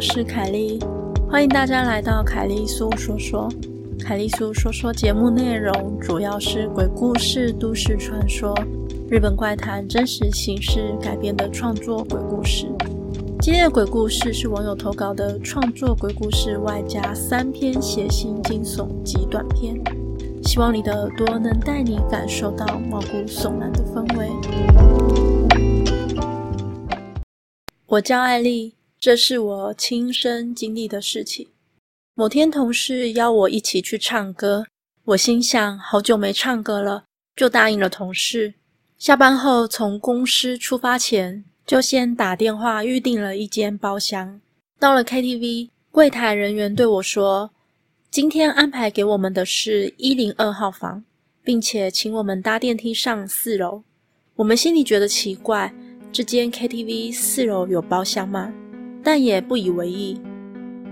是凯莉，欢迎大家来到凯莉苏说说。凯莉苏说说节目内容主要是鬼故事、都市传说、日本怪谈真实形式改编的创作鬼故事。今天的鬼故事是网友投稿的创作鬼故事，外加三篇血腥惊悚及短篇。希望你的耳朵能带你感受到毛骨悚然的氛围。我叫艾莉。这是我亲身经历的事情。某天，同事邀我一起去唱歌，我心想好久没唱歌了，就答应了同事。下班后，从公司出发前，就先打电话预订了一间包厢。到了 KTV，柜台人员对我说：“今天安排给我们的是一零二号房，并且请我们搭电梯上四楼。”我们心里觉得奇怪，这间 KTV 四楼有包厢吗？但也不以为意。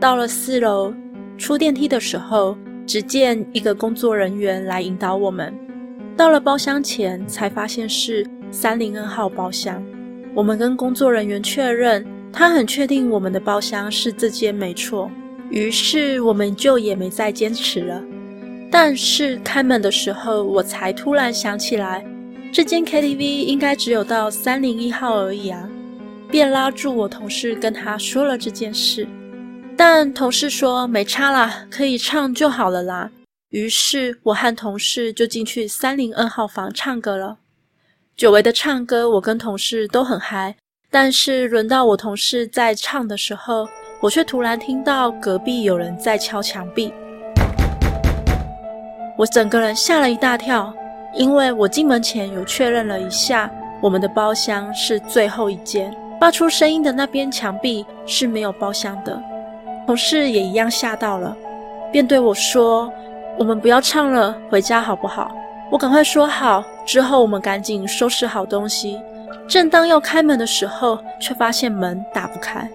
到了四楼，出电梯的时候，只见一个工作人员来引导我们。到了包厢前，才发现是三零二号包厢。我们跟工作人员确认，他很确定我们的包厢是这间没错。于是我们就也没再坚持了。但是开门的时候，我才突然想起来，这间 KTV 应该只有到三零一号而已啊。便拉住我同事，跟他说了这件事，但同事说没差啦，可以唱就好了啦。于是我和同事就进去三零二号房唱歌了。久违的唱歌，我跟同事都很嗨。但是轮到我同事在唱的时候，我却突然听到隔壁有人在敲墙壁。我整个人吓了一大跳，因为我进门前有确认了一下，我们的包厢是最后一间。发出声音的那边墙壁是没有包厢的，同事也一样吓到了，便对我说：“我们不要唱了，回家好不好？”我赶快说好，之后我们赶紧收拾好东西。正当要开门的时候，却发现门打不开。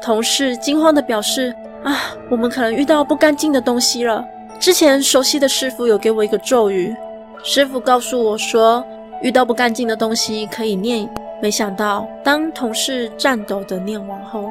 同事惊慌地表示：“啊，我们可能遇到不干净的东西了。之前熟悉的师傅有给我一个咒语，师傅告诉我说，遇到不干净的东西可以念。”没想到，当同事颤抖地念完后，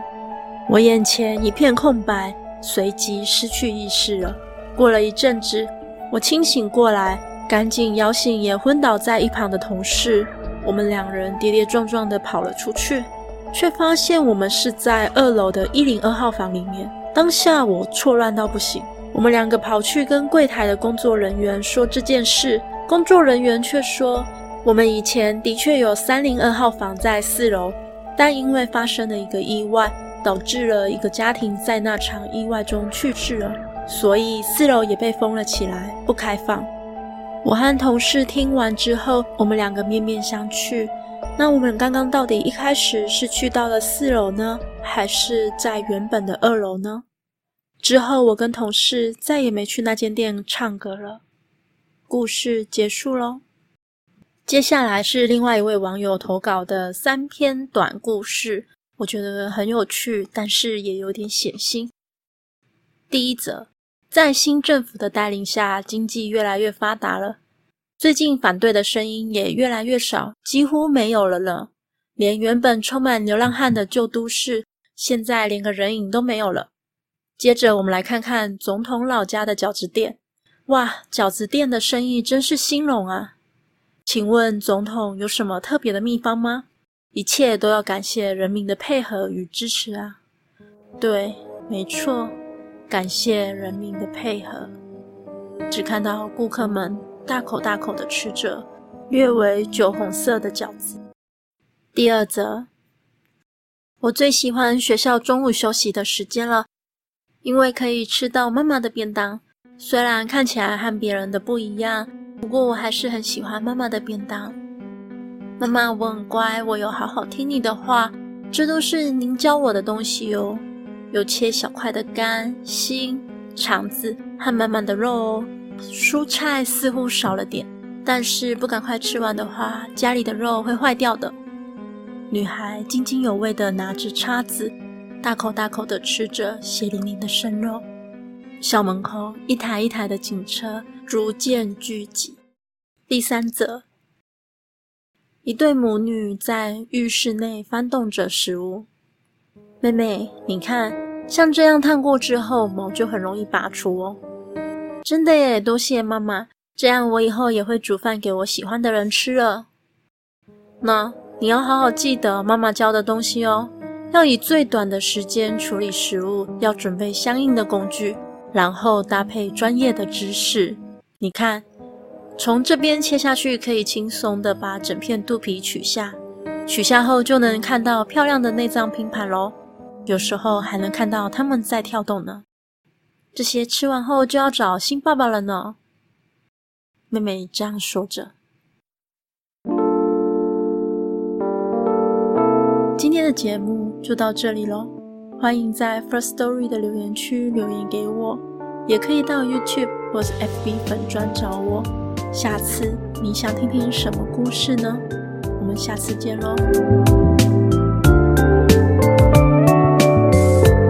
我眼前一片空白，随即失去意识了。过了一阵子，我清醒过来，赶紧摇醒也昏倒在一旁的同事。我们两人跌跌撞撞地跑了出去，却发现我们是在二楼的一零二号房里面。当下我错乱到不行。我们两个跑去跟柜台的工作人员说这件事，工作人员却说。我们以前的确有三零二号房在四楼，但因为发生了一个意外，导致了一个家庭在那场意外中去世了，所以四楼也被封了起来，不开放。我和同事听完之后，我们两个面面相觑。那我们刚刚到底一开始是去到了四楼呢，还是在原本的二楼呢？之后我跟同事再也没去那间店唱歌了。故事结束喽。接下来是另外一位网友投稿的三篇短故事，我觉得很有趣，但是也有点血腥。第一则，在新政府的带领下，经济越来越发达了，最近反对的声音也越来越少，几乎没有了呢。连原本充满流浪汉的旧都市，现在连个人影都没有了。接着，我们来看看总统老家的饺子店，哇，饺子店的生意真是兴隆啊！请问总统有什么特别的秘方吗？一切都要感谢人民的配合与支持啊！对，没错，感谢人民的配合。只看到顾客们大口大口的吃着略为酒红色的饺子。第二则，我最喜欢学校中午休息的时间了，因为可以吃到妈妈的便当，虽然看起来和别人的不一样。不过我还是很喜欢妈妈的便当。妈妈，我很乖，我有好好听你的话，这都是您教我的东西哦。有切小块的肝、心、肠子和满满的肉哦。蔬菜似乎少了点，但是不赶快吃完的话，家里的肉会坏掉的。女孩津津有味地拿着叉子，大口大口地吃着血淋淋的生肉。校门口一台一台的警车逐渐聚集。第三则，一对母女在浴室内翻动着食物。妹妹，你看，像这样烫过之后，毛就很容易拔出哦。真的耶，多谢妈妈，这样我以后也会煮饭给我喜欢的人吃了。那你要好好记得妈妈教的东西哦，要以最短的时间处理食物，要准备相应的工具，然后搭配专业的知识。你看，从这边切下去，可以轻松的把整片肚皮取下，取下后就能看到漂亮的内脏拼盘喽。有时候还能看到它们在跳动呢。这些吃完后就要找新爸爸了呢。妹妹这样说着。今天的节目就到这里喽，欢迎在 First Story 的留言区留言给我，也可以到 YouTube 或是 FB 粉专找我。下次你想听听什么故事呢？我们下次见喽。